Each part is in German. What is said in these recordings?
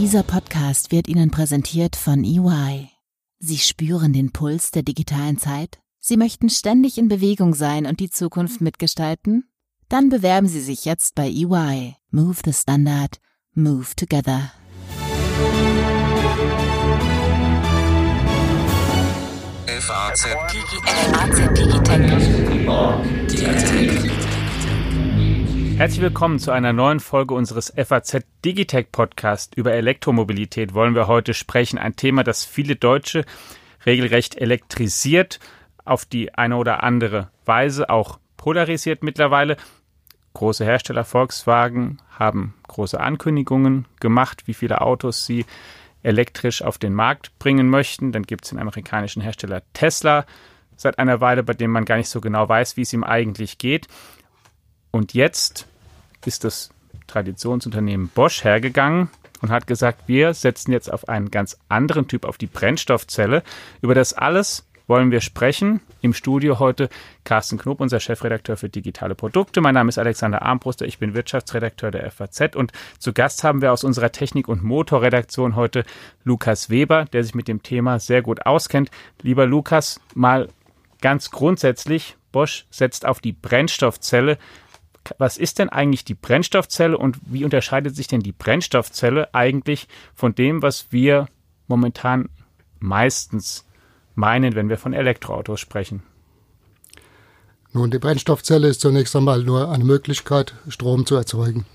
Dieser Podcast wird Ihnen präsentiert von EY. Sie spüren den Puls der digitalen Zeit? Sie möchten ständig in Bewegung sein und die Zukunft mitgestalten? Dann bewerben Sie sich jetzt bei EY. Move the Standard. Move together. FAZ Herzlich willkommen zu einer neuen Folge unseres FAZ Digitech Podcast. Über Elektromobilität wollen wir heute sprechen. Ein Thema, das viele Deutsche regelrecht elektrisiert, auf die eine oder andere Weise auch polarisiert mittlerweile. Große Hersteller Volkswagen haben große Ankündigungen gemacht, wie viele Autos sie elektrisch auf den Markt bringen möchten. Dann gibt es den amerikanischen Hersteller Tesla seit einer Weile, bei dem man gar nicht so genau weiß, wie es ihm eigentlich geht. Und jetzt ist das Traditionsunternehmen Bosch hergegangen und hat gesagt, wir setzen jetzt auf einen ganz anderen Typ, auf die Brennstoffzelle. Über das alles wollen wir sprechen. Im Studio heute Carsten Knob, unser Chefredakteur für digitale Produkte. Mein Name ist Alexander Armbruster, ich bin Wirtschaftsredakteur der FAZ und zu Gast haben wir aus unserer Technik- und Motorredaktion heute Lukas Weber, der sich mit dem Thema sehr gut auskennt. Lieber Lukas, mal ganz grundsätzlich, Bosch setzt auf die Brennstoffzelle was ist denn eigentlich die Brennstoffzelle und wie unterscheidet sich denn die Brennstoffzelle eigentlich von dem, was wir momentan meistens meinen, wenn wir von Elektroautos sprechen? Nun, die Brennstoffzelle ist zunächst einmal nur eine Möglichkeit, Strom zu erzeugen.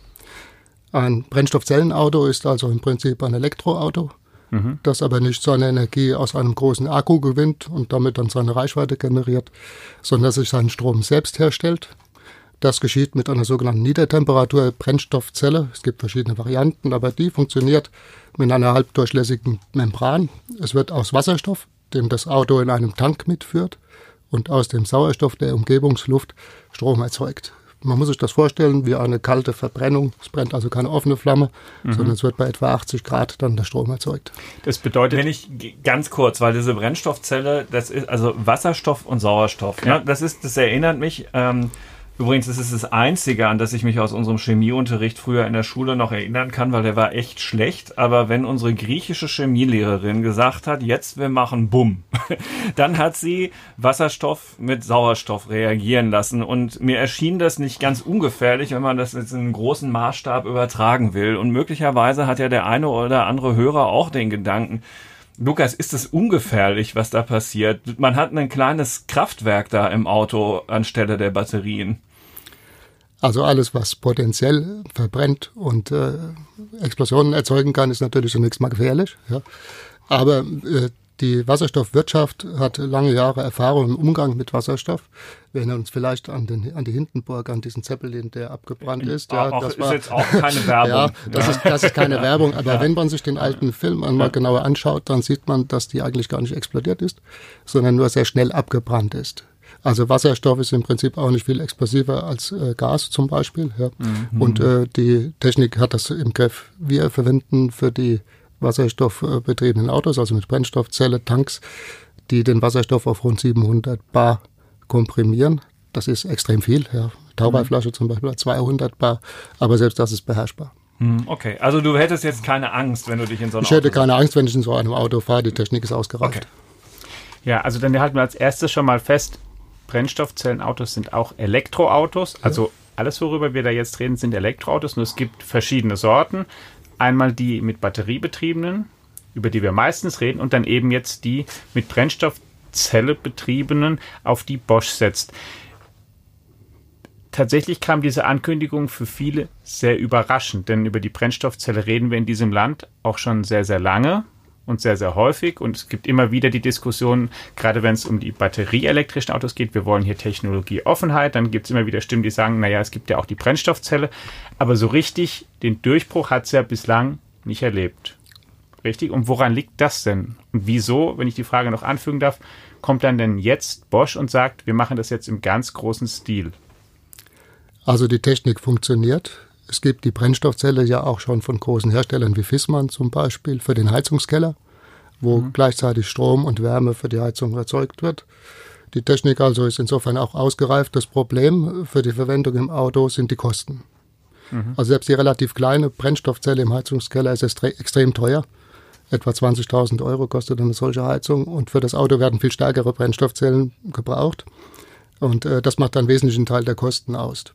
Ein Brennstoffzellenauto ist also im Prinzip ein Elektroauto, mhm. das aber nicht seine Energie aus einem großen Akku gewinnt und damit dann seine Reichweite generiert, sondern sich seinen Strom selbst herstellt das geschieht mit einer sogenannten Niedertemperatur-Brennstoffzelle. Es gibt verschiedene Varianten, aber die funktioniert mit einer halbdurchlässigen Membran. Es wird aus Wasserstoff, den das Auto in einem Tank mitführt, und aus dem Sauerstoff der Umgebungsluft Strom erzeugt. Man muss sich das vorstellen wie eine kalte Verbrennung. Es brennt also keine offene Flamme, mhm. sondern es wird bei etwa 80 Grad dann der Strom erzeugt. Das bedeutet, wenn ich ganz kurz, weil diese Brennstoffzelle, das ist also Wasserstoff und Sauerstoff. Ja. Ne? Das ist, das erinnert mich. Ähm, Übrigens, ist das Einzige, an das ich mich aus unserem Chemieunterricht früher in der Schule noch erinnern kann, weil der war echt schlecht. Aber wenn unsere griechische Chemielehrerin gesagt hat, jetzt wir machen Bumm, dann hat sie Wasserstoff mit Sauerstoff reagieren lassen. Und mir erschien das nicht ganz ungefährlich, wenn man das jetzt in einem großen Maßstab übertragen will. Und möglicherweise hat ja der eine oder andere Hörer auch den Gedanken, Lukas, ist es ungefährlich, was da passiert? Man hat ein kleines Kraftwerk da im Auto anstelle der Batterien. Also alles, was potenziell verbrennt und äh, Explosionen erzeugen kann, ist natürlich zunächst mal gefährlich. Ja. Aber äh, die Wasserstoffwirtschaft hat lange Jahre Erfahrung im Umgang mit Wasserstoff. Wir erinnern uns vielleicht an, den, an die Hindenburg, an diesen Zeppelin, der abgebrannt ist. Ja, auch, das ist war, jetzt auch keine Werbung. ja, das, ja. Ist, das ist keine Werbung. Aber ja. wenn man sich den alten Film einmal genauer anschaut, dann sieht man, dass die eigentlich gar nicht explodiert ist, sondern nur sehr schnell abgebrannt ist. Also Wasserstoff ist im Prinzip auch nicht viel explosiver als äh, Gas zum Beispiel. Ja. Mhm. Und äh, die Technik hat das im Griff. Wir verwenden für die wasserstoffbetriebenen Autos, also mit Brennstoffzelle, Tanks, die den Wasserstoff auf rund 700 Bar komprimieren. Das ist extrem viel. Ja. Taubeiflasche zum Beispiel hat 200 Bar, aber selbst das ist beherrschbar. Hm, okay, also du hättest jetzt keine Angst, wenn du dich in so einem Ich hätte Auto keine Angst, wenn ich in so einem Auto fahre. Die Technik ist ausgereift. Okay. Ja, also dann halten wir als erstes schon mal fest, Brennstoffzellenautos sind auch Elektroautos. Also alles, worüber wir da jetzt reden, sind Elektroautos. Nur es gibt verschiedene Sorten. Einmal die mit batteriebetriebenen, über die wir meistens reden, und dann eben jetzt die mit Brennstoffzelle betriebenen, auf die Bosch setzt. Tatsächlich kam diese Ankündigung für viele sehr überraschend, denn über die Brennstoffzelle reden wir in diesem Land auch schon sehr, sehr lange und sehr, sehr häufig. Und es gibt immer wieder die Diskussion, gerade wenn es um die batterieelektrischen Autos geht, wir wollen hier Technologieoffenheit. Dann gibt es immer wieder Stimmen, die sagen, naja, es gibt ja auch die Brennstoffzelle. Aber so richtig den Durchbruch hat es ja bislang nicht erlebt. Richtig? Und woran liegt das denn? Und wieso, wenn ich die Frage noch anfügen darf, kommt dann denn jetzt Bosch und sagt, wir machen das jetzt im ganz großen Stil? Also die Technik funktioniert. Es gibt die Brennstoffzelle ja auch schon von großen Herstellern wie Fissmann zum Beispiel für den Heizungskeller, wo mhm. gleichzeitig Strom und Wärme für die Heizung erzeugt wird. Die Technik also ist insofern auch ausgereift. Das Problem für die Verwendung im Auto sind die Kosten. Mhm. Also selbst die relativ kleine Brennstoffzelle im Heizungskeller ist extrem teuer. Etwa 20.000 Euro kostet eine solche Heizung und für das Auto werden viel stärkere Brennstoffzellen gebraucht. Und äh, das macht dann wesentlichen Teil der Kosten aus.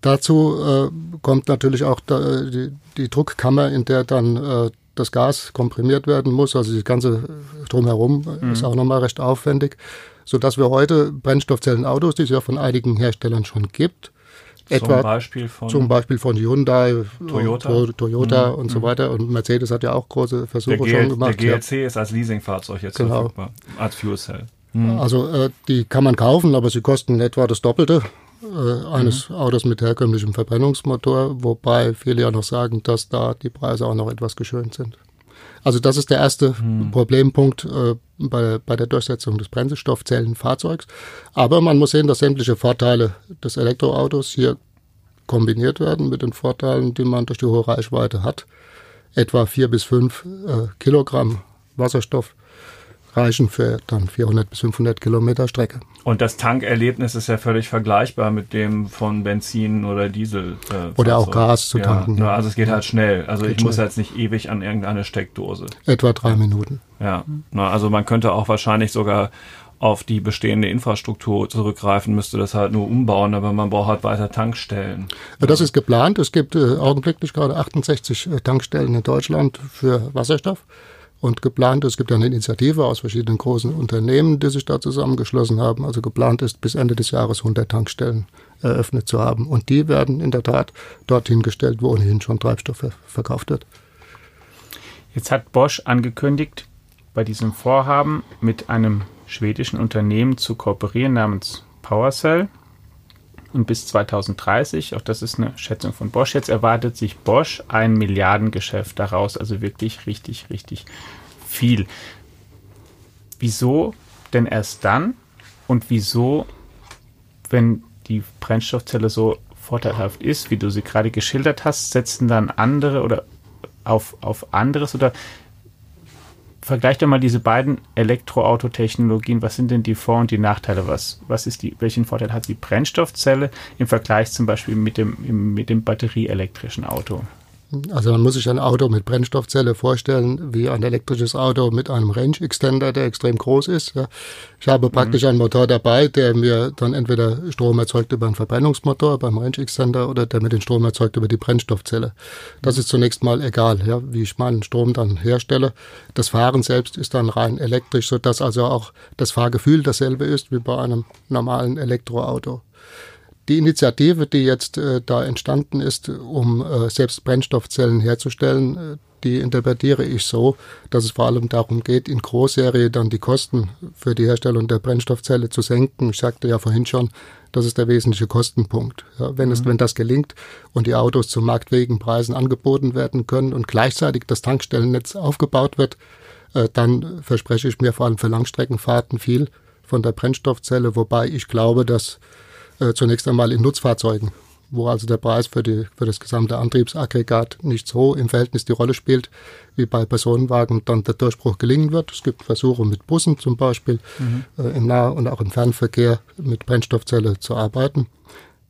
Dazu äh, kommt natürlich auch da, die, die, Druckkammer, in der dann äh, das Gas komprimiert werden muss. Also das ganze drumherum mhm. ist auch nochmal recht aufwendig, sodass wir heute Brennstoffzellenautos, die es ja von einigen Herstellern schon gibt, etwa zum Beispiel von, zum Beispiel von Hyundai, Toyota, Toyota mhm. und so mhm. weiter. Und Mercedes hat ja auch große Versuche schon gemacht. Der GLC ja. ist als Leasingfahrzeug jetzt genau. verfügbar, als Fuel Cell. Mhm. Also äh, die kann man kaufen, aber sie kosten etwa das Doppelte äh, eines mhm. Autos mit herkömmlichem Verbrennungsmotor, wobei viele ja noch sagen, dass da die Preise auch noch etwas geschönt sind. Also das ist der erste mhm. Problempunkt äh, bei, bei der Durchsetzung des Brennstoffzellenfahrzeugs. Aber man muss sehen, dass sämtliche Vorteile des Elektroautos hier kombiniert werden mit den Vorteilen, die man durch die hohe Reichweite hat. Etwa vier bis fünf äh, Kilogramm Wasserstoff reichen für dann 400 bis 500 Kilometer Strecke. Und das Tankerlebnis ist ja völlig vergleichbar mit dem von Benzin oder Diesel. Äh, oder auch Gas zu tanken. Ja, also es geht halt schnell. Also geht ich muss jetzt nicht ewig an irgendeine Steckdose. Etwa drei Minuten. Ja, na, also man könnte auch wahrscheinlich sogar auf die bestehende Infrastruktur zurückgreifen, müsste das halt nur umbauen, aber man braucht halt weiter Tankstellen. Das ist geplant. Es gibt äh, augenblicklich gerade 68 äh, Tankstellen in Deutschland für Wasserstoff und geplant ist, es gibt eine Initiative aus verschiedenen großen Unternehmen, die sich da zusammengeschlossen haben. Also geplant ist, bis Ende des Jahres 100 Tankstellen eröffnet zu haben. Und die werden in der Tat dorthin gestellt, wo ohnehin schon Treibstoff verkauft wird. Jetzt hat Bosch angekündigt, bei diesem Vorhaben mit einem schwedischen Unternehmen zu kooperieren namens PowerCell. Und bis 2030, auch das ist eine Schätzung von Bosch, jetzt erwartet sich Bosch ein Milliardengeschäft daraus, also wirklich richtig, richtig viel. Wieso denn erst dann und wieso, wenn die Brennstoffzelle so vorteilhaft ist, wie du sie gerade geschildert hast, setzen dann andere oder auf, auf anderes oder vergleich doch mal diese beiden Elektroautotechnologien. Was sind denn die Vor- und die Nachteile? Was, was ist die, welchen Vorteil hat die Brennstoffzelle im Vergleich zum Beispiel mit dem, mit dem batterieelektrischen Auto? Also man muss sich ein Auto mit Brennstoffzelle vorstellen wie ein elektrisches Auto mit einem Range Extender, der extrem groß ist. Ich habe mhm. praktisch einen Motor dabei, der mir dann entweder Strom erzeugt über einen Verbrennungsmotor beim Range Extender oder der mir den Strom erzeugt über die Brennstoffzelle. Das ist zunächst mal egal, ja, wie ich meinen Strom dann herstelle. Das Fahren selbst ist dann rein elektrisch, sodass also auch das Fahrgefühl dasselbe ist wie bei einem normalen Elektroauto. Die Initiative, die jetzt äh, da entstanden ist, um äh, selbst Brennstoffzellen herzustellen, äh, die interpretiere ich so, dass es vor allem darum geht, in Großserie dann die Kosten für die Herstellung der Brennstoffzelle zu senken. Ich sagte ja vorhin schon, das ist der wesentliche Kostenpunkt. Ja, wenn, es, mhm. wenn das gelingt und die Autos zu marktfähigen Preisen angeboten werden können und gleichzeitig das Tankstellennetz aufgebaut wird, äh, dann verspreche ich mir vor allem für Langstreckenfahrten viel von der Brennstoffzelle, wobei ich glaube, dass äh, zunächst einmal in Nutzfahrzeugen, wo also der Preis für, die, für das gesamte Antriebsaggregat nicht so im Verhältnis die Rolle spielt, wie bei Personenwagen dann der Durchbruch gelingen wird. Es gibt Versuche mit Bussen zum Beispiel mhm. äh, im Nah- und auch im Fernverkehr mit Brennstoffzelle zu arbeiten.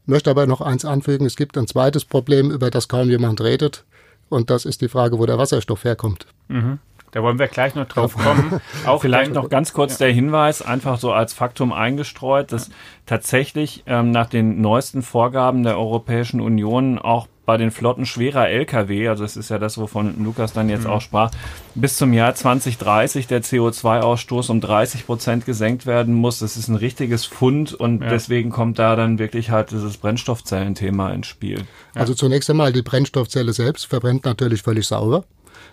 Ich möchte aber noch eins anfügen, es gibt ein zweites Problem, über das kaum jemand redet, und das ist die Frage, wo der Wasserstoff herkommt. Mhm. Da wollen wir gleich noch drauf kommen. Auch Vielleicht noch ganz kurz ja. der Hinweis, einfach so als Faktum eingestreut, dass ja. tatsächlich ähm, nach den neuesten Vorgaben der Europäischen Union auch bei den Flotten schwerer Lkw, also das ist ja das, wovon Lukas dann jetzt mhm. auch sprach, bis zum Jahr 2030 der CO2-Ausstoß um 30 Prozent gesenkt werden muss. Das ist ein richtiges Fund und ja. deswegen kommt da dann wirklich halt dieses Brennstoffzellenthema ins Spiel. Also zunächst einmal die Brennstoffzelle selbst verbrennt natürlich völlig sauber.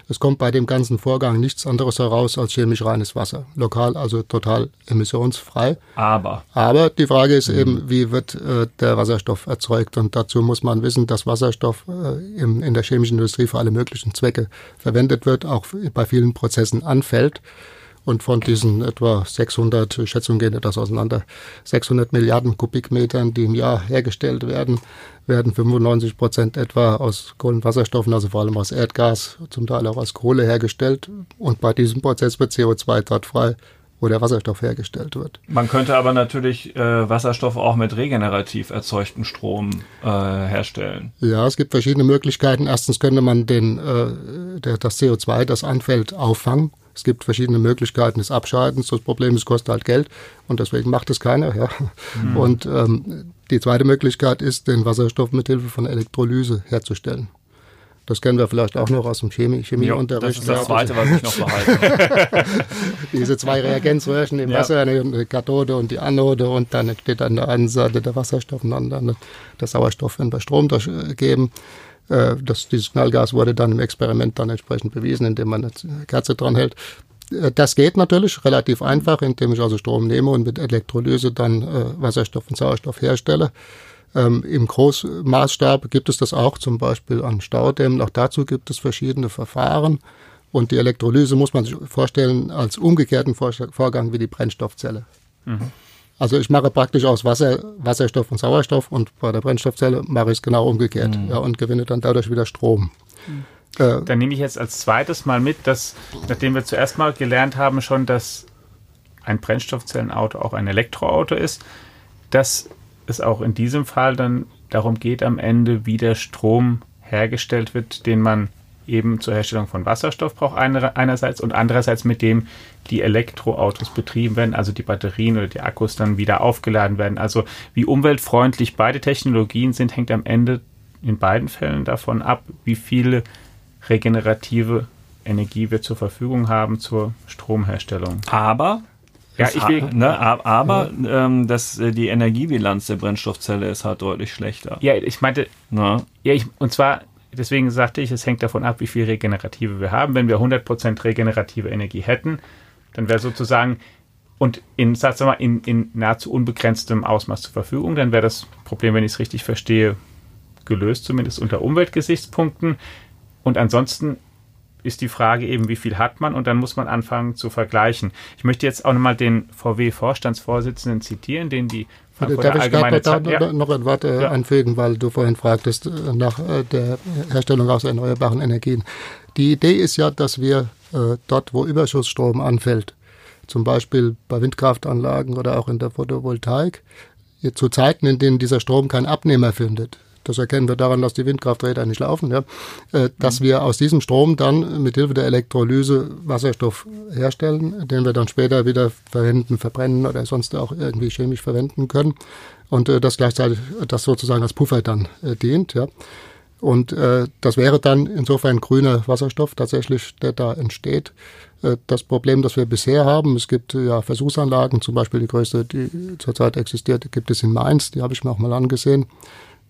Es kommt bei dem ganzen Vorgang nichts anderes heraus als chemisch reines Wasser. Lokal, also total emissionsfrei. Aber. Aber die Frage ist mhm. eben, wie wird äh, der Wasserstoff erzeugt? Und dazu muss man wissen, dass Wasserstoff äh, im, in der chemischen Industrie für alle möglichen Zwecke verwendet wird, auch bei vielen Prozessen anfällt. Und von diesen etwa 600, Schätzungen gehen das auseinander, 600 Milliarden Kubikmetern, die im Jahr hergestellt werden, werden 95 Prozent etwa aus Kohlenwasserstoffen, also vor allem aus Erdgas, zum Teil auch aus Kohle hergestellt. Und bei diesem Prozess wird CO2 dort frei wo der Wasserstoff hergestellt wird. Man könnte aber natürlich äh, Wasserstoff auch mit regenerativ erzeugtem Strom äh, herstellen. Ja, es gibt verschiedene Möglichkeiten. Erstens könnte man den, äh, der, das CO2, das anfällt, auffangen. Es gibt verschiedene Möglichkeiten des Abscheidens. Das Problem ist, es kostet halt Geld und deswegen macht es keiner. Ja. Mhm. Und ähm, die zweite Möglichkeit ist, den Wasserstoff mit Hilfe von Elektrolyse herzustellen. Das kennen wir vielleicht auch noch aus dem Chemie Chemieunterricht. Das ist das Zweite, was ich noch behalte. Diese zwei Reagenzröhrchen im ja. Wasser, eine Kathode und die Anode und dann entsteht an der einen Seite der Wasserstoff und an der anderen der Sauerstoff, wenn wir Strom durchgeben. Äh, das, dieses Knallgas wurde dann im Experiment dann entsprechend bewiesen, indem man eine Kerze dran hält. Äh, das geht natürlich relativ einfach, indem ich also Strom nehme und mit Elektrolyse dann äh, Wasserstoff und Sauerstoff herstelle. Ähm, Im Großmaßstab gibt es das auch zum Beispiel an Staudämmen. Auch dazu gibt es verschiedene Verfahren. Und die Elektrolyse muss man sich vorstellen als umgekehrten Vorgang wie die Brennstoffzelle. Mhm. Also ich mache praktisch aus Wasser Wasserstoff und Sauerstoff und bei der Brennstoffzelle mache ich es genau umgekehrt mhm. ja, und gewinne dann dadurch wieder Strom. Mhm. Äh, dann nehme ich jetzt als zweites mal mit, dass, nachdem wir zuerst mal gelernt haben schon, dass ein Brennstoffzellenauto auch ein Elektroauto ist, dass es auch in diesem Fall dann darum geht, am Ende, wie der Strom hergestellt wird, den man eben zur Herstellung von Wasserstoff braucht einerseits und andererseits mit dem die Elektroautos betrieben werden, also die Batterien oder die Akkus dann wieder aufgeladen werden. Also wie umweltfreundlich beide Technologien sind, hängt am Ende in beiden Fällen davon ab, wie viele regenerative Energie wir zur Verfügung haben zur Stromherstellung. Aber ja, ich will, ne, aber ja. ähm, das, äh, die Energiebilanz der Brennstoffzelle ist halt deutlich schlechter. Ja, ich meinte, Na? ja, ich, und zwar, deswegen sagte ich, es hängt davon ab, wie viel regenerative wir haben. Wenn wir 100% regenerative Energie hätten, dann wäre sozusagen und in, sag mal, in, in nahezu unbegrenztem Ausmaß zur Verfügung, dann wäre das Problem, wenn ich es richtig verstehe, gelöst, zumindest unter Umweltgesichtspunkten. Und ansonsten ist die Frage eben, wie viel hat man und dann muss man anfangen zu vergleichen. Ich möchte jetzt auch nochmal den VW-Vorstandsvorsitzenden zitieren, den die Frankfurter Darf ich da noch, ja. noch ein Wort äh, ja. anfügen, weil du vorhin fragtest äh, nach äh, der Herstellung aus erneuerbaren Energien. Die Idee ist ja, dass wir äh, dort, wo Überschussstrom anfällt, zum Beispiel bei Windkraftanlagen oder auch in der Photovoltaik, zu Zeiten, in denen dieser Strom keinen Abnehmer findet, das erkennen wir daran, dass die Windkrafträder nicht laufen, ja, äh, dass mhm. wir aus diesem Strom dann mit Hilfe der Elektrolyse Wasserstoff herstellen, den wir dann später wieder verwenden, verbrennen oder sonst auch irgendwie chemisch verwenden können und äh, das gleichzeitig das sozusagen als Puffer dann äh, dient, ja. Und äh, das wäre dann insofern grüner Wasserstoff tatsächlich, der da entsteht. Äh, das Problem, das wir bisher haben, es gibt ja Versuchsanlagen, zum Beispiel die größte, die zurzeit existiert, gibt es in Mainz, die habe ich mir auch mal angesehen.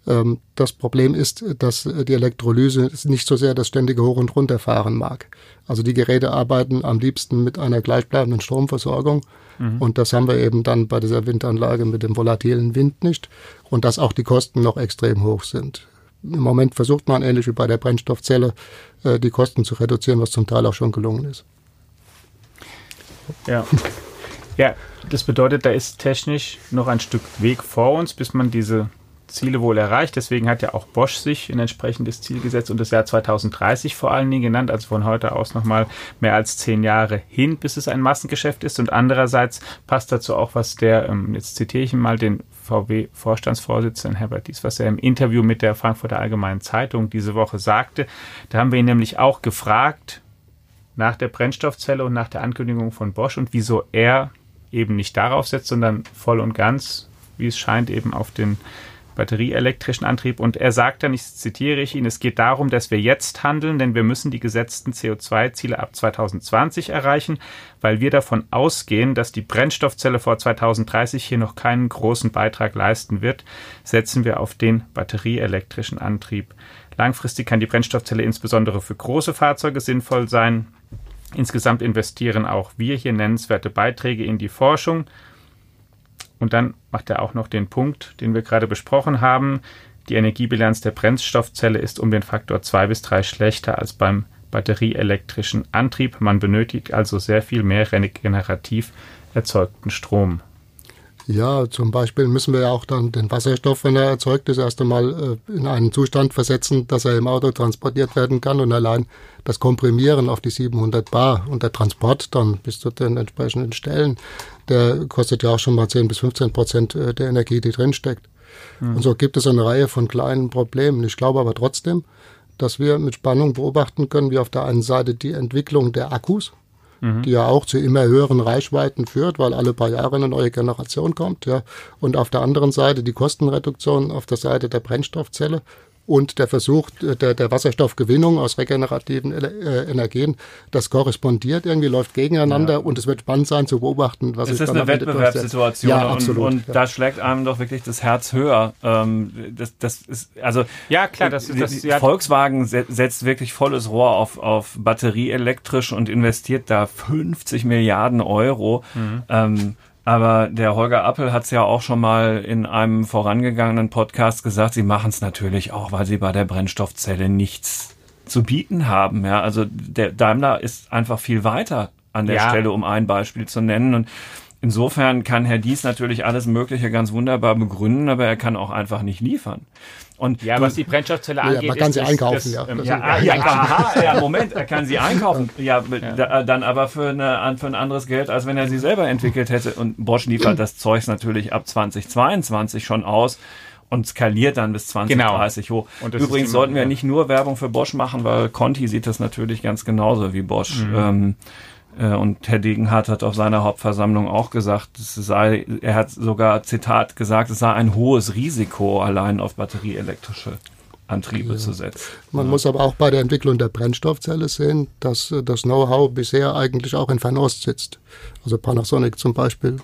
Ähm, das Problem ist, dass die Elektrolyse nicht so sehr das ständige Hoch- und Runterfahren mag. Also die Geräte arbeiten am liebsten mit einer gleichbleibenden Stromversorgung. Mhm. Und das haben wir eben dann bei dieser Windanlage mit dem volatilen Wind nicht. Und dass auch die Kosten noch extrem hoch sind. Im Moment versucht man, ähnlich wie bei der Brennstoffzelle, äh, die Kosten zu reduzieren, was zum Teil auch schon gelungen ist. Ja. Ja, das bedeutet, da ist technisch noch ein Stück Weg vor uns, bis man diese Ziele wohl erreicht. Deswegen hat ja auch Bosch sich ein entsprechendes Ziel gesetzt und das Jahr 2030 vor allen Dingen genannt, also von heute aus nochmal mehr als zehn Jahre hin, bis es ein Massengeschäft ist. Und andererseits passt dazu auch, was der, ähm, jetzt zitiere ich mal den VW-Vorstandsvorsitzenden Herbert Dies, was er im Interview mit der Frankfurter Allgemeinen Zeitung diese Woche sagte. Da haben wir ihn nämlich auch gefragt nach der Brennstoffzelle und nach der Ankündigung von Bosch und wieso er eben nicht darauf setzt, sondern voll und ganz, wie es scheint, eben auf den batterieelektrischen Antrieb. Und er sagt dann, ich zitiere ich ihn, es geht darum, dass wir jetzt handeln, denn wir müssen die gesetzten CO2-Ziele ab 2020 erreichen, weil wir davon ausgehen, dass die Brennstoffzelle vor 2030 hier noch keinen großen Beitrag leisten wird, setzen wir auf den batterieelektrischen Antrieb. Langfristig kann die Brennstoffzelle insbesondere für große Fahrzeuge sinnvoll sein. Insgesamt investieren auch wir hier nennenswerte Beiträge in die Forschung. Und dann macht er auch noch den Punkt, den wir gerade besprochen haben. Die Energiebilanz der Brennstoffzelle ist um den Faktor 2 bis 3 schlechter als beim batterieelektrischen Antrieb. Man benötigt also sehr viel mehr regenerativ erzeugten Strom. Ja, zum Beispiel müssen wir ja auch dann den Wasserstoff, wenn er erzeugt ist, erst einmal äh, in einen Zustand versetzen, dass er im Auto transportiert werden kann und allein das Komprimieren auf die 700 Bar und der Transport dann bis zu den entsprechenden Stellen, der kostet ja auch schon mal 10 bis 15 Prozent äh, der Energie, die drinsteckt. Mhm. Und so gibt es eine Reihe von kleinen Problemen. Ich glaube aber trotzdem, dass wir mit Spannung beobachten können, wie auf der einen Seite die Entwicklung der Akkus, mhm. die ja auch zu immer höheren Reichweiten führt, weil alle paar Jahre eine neue Generation kommt, ja. Und auf der anderen Seite die Kostenreduktion auf der Seite der Brennstoffzelle und der Versuch der, der Wasserstoffgewinnung aus regenerativen äh, Energien, das korrespondiert irgendwie, läuft gegeneinander ja. und es wird spannend sein zu beobachten, was es ist eine Wettbewerbssituation ja, absolut, und, und ja. da schlägt einem doch wirklich das Herz höher. Ähm, das, das ist also ja klar, das, das, das Volkswagen setzt wirklich volles Rohr auf auf batterieelektrisch und investiert da 50 Milliarden Euro. Mhm. Ähm, aber der Holger Appel hat es ja auch schon mal in einem vorangegangenen Podcast gesagt, sie machen es natürlich auch, weil sie bei der Brennstoffzelle nichts zu bieten haben. Ja, also der Daimler ist einfach viel weiter an der ja. Stelle, um ein Beispiel zu nennen. Und insofern kann Herr Dies natürlich alles Mögliche ganz wunderbar begründen, aber er kann auch einfach nicht liefern. Und ja, was die Brennstoffzelle angeht, ja, man kann sie das, einkaufen, das, ja. Ähm, ja, ja, aha, ja, Moment, er kann sie einkaufen. Ja, ja. dann aber für, eine, für ein anderes Geld, als wenn er sie selber entwickelt hätte. Und Bosch liefert das Zeugs natürlich ab 2022 schon aus und skaliert dann bis 2030 genau. hoch. Übrigens sollten wir nicht nur Werbung für Bosch machen, weil Conti sieht das natürlich ganz genauso wie Bosch. Mhm. Ähm, äh, und Herr Degenhardt hat auf seiner Hauptversammlung auch gesagt, es sei, er hat sogar, Zitat, gesagt, es sei ein hohes Risiko, allein auf batterieelektrische Antriebe ja. zu setzen. Man ja. muss aber auch bei der Entwicklung der Brennstoffzelle sehen, dass äh, das Know-how bisher eigentlich auch in Fernost sitzt. Also Panasonic zum Beispiel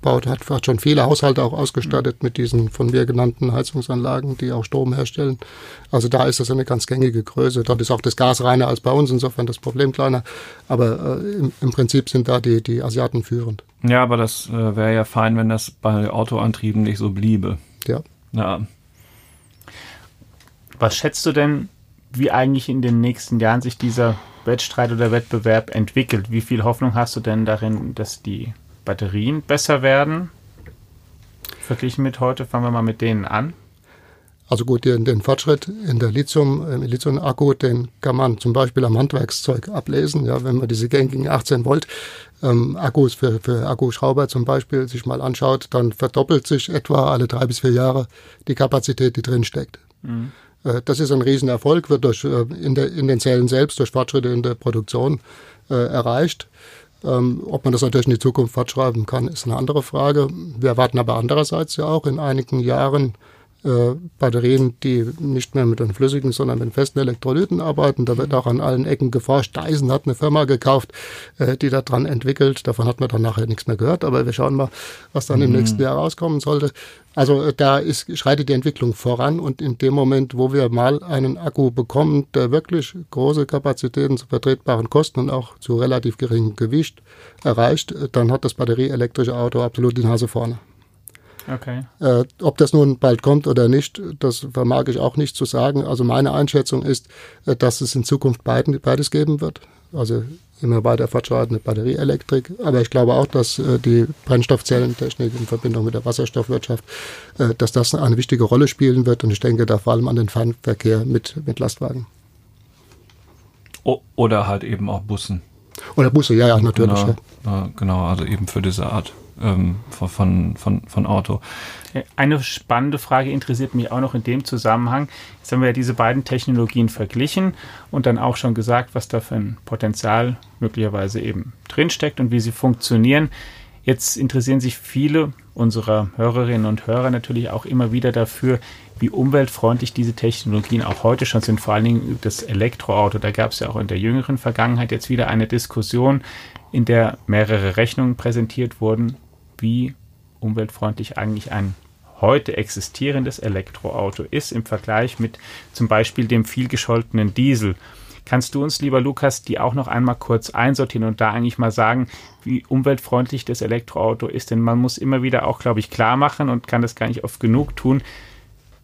baut, hat, hat schon viele Haushalte auch ausgestattet mhm. mit diesen von mir genannten Heizungsanlagen, die auch Strom herstellen. Also da ist das eine ganz gängige Größe. Dort ist auch das Gas reiner als bei uns, insofern das Problem kleiner. Aber äh, im, im, Prinzip sind da die, die Asiaten führend. Ja, aber das äh, wäre ja fein, wenn das bei Autoantrieben nicht so bliebe. Ja. Ja. Was schätzt du denn, wie eigentlich in den nächsten Jahren sich dieser Wettstreit oder Wettbewerb entwickelt? Wie viel Hoffnung hast du denn darin, dass die Batterien besser werden? Verglichen mit heute, fangen wir mal mit denen an. Also gut, den, den Fortschritt in der Lithium, im Lithium-Akku, den kann man zum Beispiel am Handwerkszeug ablesen. Ja, wenn man diese gängigen 18 Volt ähm, Akkus für, für Akkuschrauber zum Beispiel sich mal anschaut, dann verdoppelt sich etwa alle drei bis vier Jahre die Kapazität, die drin steckt. Mhm. Äh, das ist ein Riesenerfolg, wird durch, äh, in, der, in den Zellen selbst durch Fortschritte in der Produktion äh, erreicht. Ähm, ob man das natürlich in die Zukunft fortschreiben kann, ist eine andere Frage. Wir erwarten aber andererseits ja auch in einigen Jahren äh, Batterien, die nicht mehr mit den flüssigen, sondern mit festen Elektrolyten arbeiten. Da wird auch an allen Ecken geforscht. Dyson hat eine Firma gekauft, äh, die daran entwickelt. Davon hat man dann nachher nichts mehr gehört, aber wir schauen mal, was dann mhm. im nächsten Jahr rauskommen sollte. Also äh, da ist, schreitet die Entwicklung voran und in dem Moment, wo wir mal einen Akku bekommen, der wirklich große Kapazitäten zu vertretbaren Kosten und auch zu relativ geringem Gewicht erreicht, dann hat das batterieelektrische Auto absolut die Nase vorne. Okay. Äh, ob das nun bald kommt oder nicht, das vermag ich auch nicht zu sagen. Also meine Einschätzung ist, äh, dass es in Zukunft beiden, beides geben wird. Also immer weiter fortschreitende Batterieelektrik. Aber ich glaube auch, dass äh, die Brennstoffzellentechnik in Verbindung mit der Wasserstoffwirtschaft, äh, dass das eine wichtige Rolle spielen wird. Und ich denke da vor allem an den Fernverkehr mit, mit Lastwagen. O oder halt eben auch Bussen. Oder Busse, ja, ja, natürlich. Genau, ja. genau also eben für diese Art ähm, von, von, von Auto. Eine spannende Frage interessiert mich auch noch in dem Zusammenhang. Jetzt haben wir ja diese beiden Technologien verglichen und dann auch schon gesagt, was da für ein Potenzial möglicherweise eben drinsteckt und wie sie funktionieren. Jetzt interessieren sich viele unserer Hörerinnen und Hörer natürlich auch immer wieder dafür, wie umweltfreundlich diese Technologien auch heute schon sind, vor allen Dingen das Elektroauto. Da gab es ja auch in der jüngeren Vergangenheit jetzt wieder eine Diskussion, in der mehrere Rechnungen präsentiert wurden, wie umweltfreundlich eigentlich ein heute existierendes Elektroauto ist im Vergleich mit zum Beispiel dem vielgescholtenen Diesel. Kannst du uns, lieber Lukas, die auch noch einmal kurz einsortieren und da eigentlich mal sagen, wie umweltfreundlich das Elektroauto ist? Denn man muss immer wieder auch, glaube ich, klar machen und kann das gar nicht oft genug tun.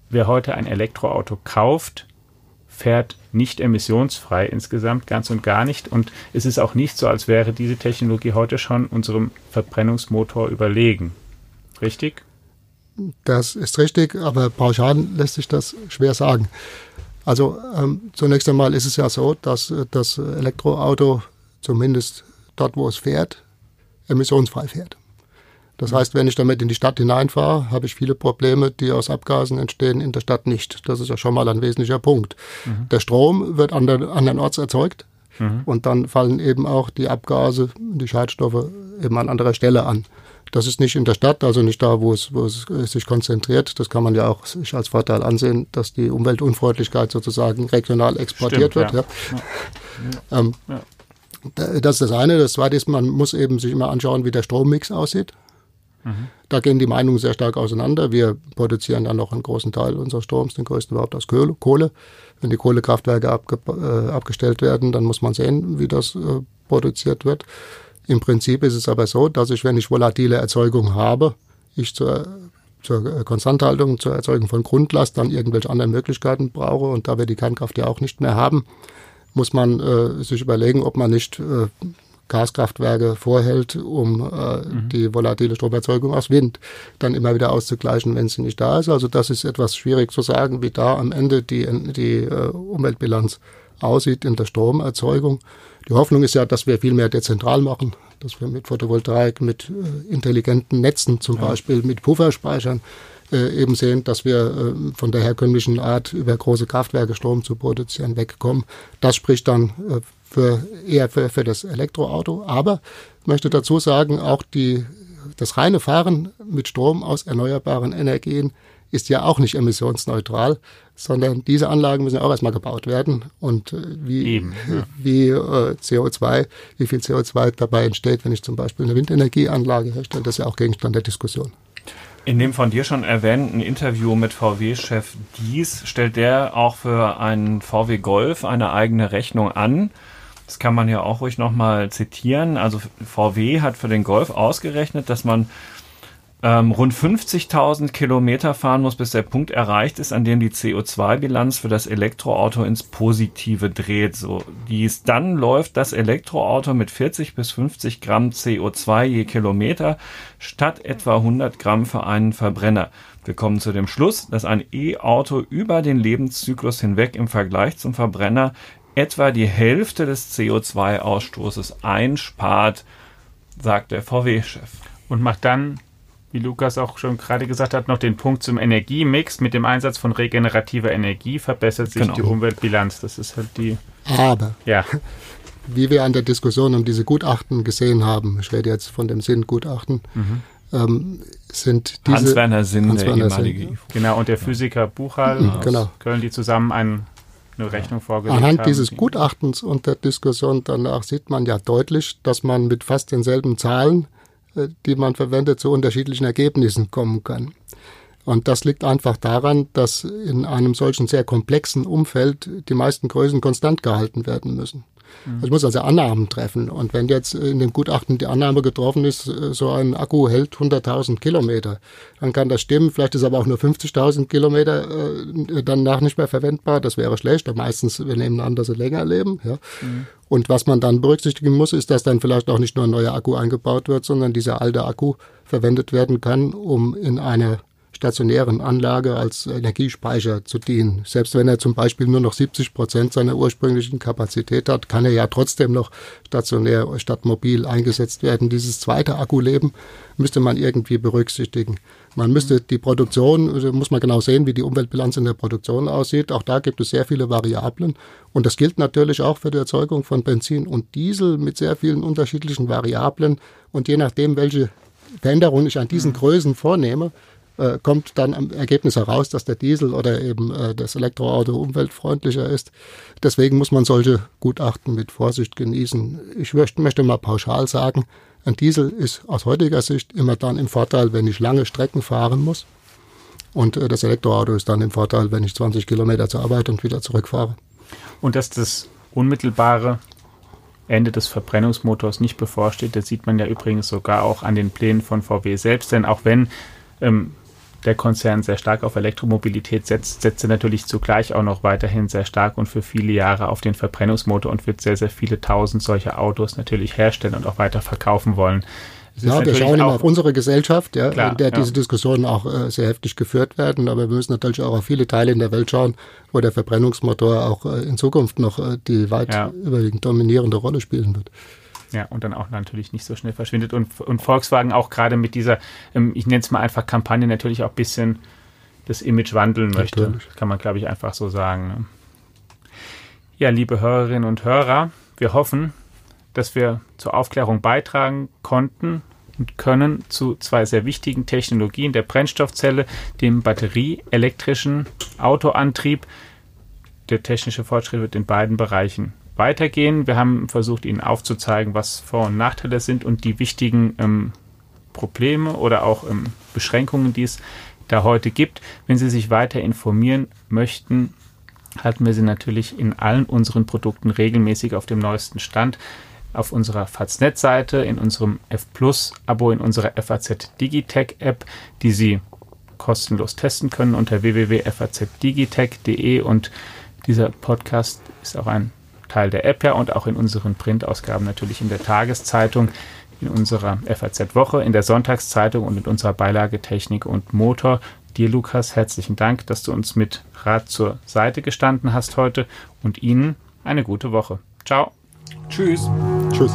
Wer heute ein Elektroauto kauft, fährt nicht emissionsfrei insgesamt, ganz und gar nicht. Und es ist auch nicht so, als wäre diese Technologie heute schon unserem Verbrennungsmotor überlegen. Richtig? Das ist richtig, aber pauschal lässt sich das schwer sagen. Also ähm, zunächst einmal ist es ja so, dass äh, das Elektroauto zumindest dort, wo es fährt, emissionsfrei fährt. Das heißt, wenn ich damit in die Stadt hineinfahre, habe ich viele Probleme, die aus Abgasen entstehen, in der Stadt nicht. Das ist ja schon mal ein wesentlicher Punkt. Mhm. Der Strom wird andernorts erzeugt mhm. und dann fallen eben auch die Abgase, die Schadstoffe eben an anderer Stelle an. Das ist nicht in der Stadt, also nicht da, wo es, wo es sich konzentriert. Das kann man ja auch sich als Vorteil ansehen, dass die Umweltunfreundlichkeit sozusagen regional exportiert Stimmt, wird. Ja. Ja. Ähm, ja. Das ist das eine. Das zweite ist, man muss eben sich immer anschauen, wie der Strommix aussieht. Mhm. Da gehen die Meinungen sehr stark auseinander. Wir produzieren dann noch einen großen Teil unseres Stroms, den größten überhaupt aus Kohle. Wenn die Kohlekraftwerke abge äh, abgestellt werden, dann muss man sehen, wie das äh, produziert wird. Im Prinzip ist es aber so, dass ich, wenn ich volatile Erzeugung habe, ich zur, zur Konstanthaltung, zur Erzeugung von Grundlast dann irgendwelche anderen Möglichkeiten brauche. Und da wir die Kernkraft ja auch nicht mehr haben, muss man äh, sich überlegen, ob man nicht äh, Gaskraftwerke vorhält, um äh, mhm. die volatile Stromerzeugung aus Wind dann immer wieder auszugleichen, wenn sie nicht da ist. Also das ist etwas schwierig zu sagen, wie da am Ende die, die äh, Umweltbilanz aussieht in der Stromerzeugung. Die Hoffnung ist ja, dass wir viel mehr dezentral machen, dass wir mit Photovoltaik, mit äh, intelligenten Netzen zum ja. Beispiel, mit Pufferspeichern äh, eben sehen, dass wir äh, von der herkömmlichen Art über große Kraftwerke Strom zu produzieren wegkommen. Das spricht dann äh, für, eher für, für das Elektroauto. Aber ich möchte dazu sagen, auch die, das reine Fahren mit Strom aus erneuerbaren Energien ist ja auch nicht emissionsneutral, sondern diese Anlagen müssen ja auch erstmal gebaut werden. Und äh, wie, Eben, ja. wie äh, CO2, wie viel CO2 dabei entsteht, wenn ich zum Beispiel eine Windenergieanlage herstelle, das ist ja auch Gegenstand der Diskussion. In dem von dir schon erwähnten Interview mit VW-Chef Dies stellt der auch für einen VW Golf eine eigene Rechnung an. Das kann man ja auch ruhig nochmal zitieren. Also VW hat für den Golf ausgerechnet, dass man ähm, rund 50.000 Kilometer fahren muss, bis der Punkt erreicht ist, an dem die CO2-Bilanz für das Elektroauto ins Positive dreht. So, dies dann läuft das Elektroauto mit 40 bis 50 Gramm CO2 je Kilometer statt etwa 100 Gramm für einen Verbrenner. Wir kommen zu dem Schluss, dass ein E-Auto über den Lebenszyklus hinweg im Vergleich zum Verbrenner etwa die Hälfte des CO2-Ausstoßes einspart, sagt der VW-Chef. Und macht dann, wie Lukas auch schon gerade gesagt hat, noch den Punkt zum Energiemix. Mit dem Einsatz von regenerativer Energie verbessert sich genau. die Umweltbilanz. Das ist halt die. Aber. Ja. Wie wir an der Diskussion um diese Gutachten gesehen haben, ich rede jetzt von dem Sinn-Gutachten, mhm. ähm, sind diese. Hans-Werner Sinn, Hans der ehemalige Sinn. Genau, und der Physiker Buchal mhm, aus genau. Köln, die zusammen einen eine Rechnung vorgelegt Anhand haben. dieses Gutachtens und der Diskussion danach sieht man ja deutlich, dass man mit fast denselben Zahlen, äh, die man verwendet, zu unterschiedlichen Ergebnissen kommen kann. Und das liegt einfach daran, dass in einem solchen sehr komplexen Umfeld die meisten Größen konstant gehalten werden müssen. Mhm. Ich muss also Annahmen treffen. Und wenn jetzt in dem Gutachten die Annahme getroffen ist, so ein Akku hält 100.000 Kilometer, dann kann das stimmen. Vielleicht ist aber auch nur 50.000 Kilometer äh, danach nicht mehr verwendbar. Das wäre schlecht. Meistens, wir nehmen an, dass sie länger leben. Ja. Mhm. Und was man dann berücksichtigen muss, ist, dass dann vielleicht auch nicht nur ein neuer Akku eingebaut wird, sondern dieser alte Akku verwendet werden kann, um in eine stationären Anlage als Energiespeicher zu dienen. Selbst wenn er zum Beispiel nur noch 70 Prozent seiner ursprünglichen Kapazität hat, kann er ja trotzdem noch stationär statt mobil eingesetzt werden. Dieses zweite Akkuleben müsste man irgendwie berücksichtigen. Man müsste die Produktion, also muss man genau sehen, wie die Umweltbilanz in der Produktion aussieht. Auch da gibt es sehr viele Variablen. Und das gilt natürlich auch für die Erzeugung von Benzin und Diesel mit sehr vielen unterschiedlichen Variablen. Und je nachdem, welche Veränderungen ich an diesen mhm. Größen vornehme, äh, kommt dann am Ergebnis heraus, dass der Diesel oder eben äh, das Elektroauto umweltfreundlicher ist. Deswegen muss man solche Gutachten mit Vorsicht genießen. Ich möchte, mal pauschal sagen, ein Diesel ist aus heutiger Sicht immer dann im Vorteil, wenn ich lange Strecken fahren muss. Und äh, das Elektroauto ist dann im Vorteil, wenn ich 20 Kilometer zur Arbeit und wieder zurückfahre. Und dass das unmittelbare Ende des Verbrennungsmotors nicht bevorsteht, das sieht man ja übrigens sogar auch an den Plänen von VW selbst. Denn auch wenn ähm, der Konzern sehr stark auf Elektromobilität setzt, setzt er natürlich zugleich auch noch weiterhin sehr stark und für viele Jahre auf den Verbrennungsmotor und wird sehr, sehr viele tausend solcher Autos natürlich herstellen und auch weiter verkaufen wollen. Ja, wir schauen immer auf unsere Gesellschaft, ja, Klar, in der ja. diese Diskussionen auch äh, sehr heftig geführt werden. Aber wir müssen natürlich auch auf viele Teile in der Welt schauen, wo der Verbrennungsmotor auch äh, in Zukunft noch äh, die weit Ja. überwiegend dominierende Rolle spielen wird. Ja, und dann auch natürlich nicht so schnell verschwindet. Und, und Volkswagen auch gerade mit dieser, ähm, ich nenne es mal einfach Kampagne, natürlich auch ein bisschen das Image wandeln möchte. Natürlich. Kann man, glaube ich, einfach so sagen. ne? Ja, liebe Hörerinnen und Hörer, wir hoffen, dass wir zur Aufklärung beitragen konnten und können zu zwei sehr wichtigen Technologien, der Brennstoffzelle, dem batterieelektrischen Autoantrieb. Der technische Fortschritt wird in beiden Bereichen weitergehen. Wir haben versucht, Ihnen aufzuzeigen, was Vor- und Nachteile sind und die wichtigen ähm, Probleme oder auch ähm, Beschränkungen, die es da heute gibt. Wenn Sie sich weiter informieren möchten, halten wir Sie natürlich in allen unseren Produkten regelmäßig auf dem neuesten Stand. Auf unserer Faznet-Seite, in unserem F Plus-Abo, in unserer FAZ Digitech-App, die Sie kostenlos testen können unter www.fazdigitech.de und dieser Podcast ist auch ein Teil der App ja und auch in unseren Printausgaben natürlich in der Tageszeitung, in unserer FAZ-Woche, in der Sonntagszeitung und in unserer Beilage Technik und Motor. Dir, Lukas, herzlichen Dank, dass du uns mit Rat zur Seite gestanden hast heute und Ihnen eine gute Woche. Ciao. Tschüss. Tschüss.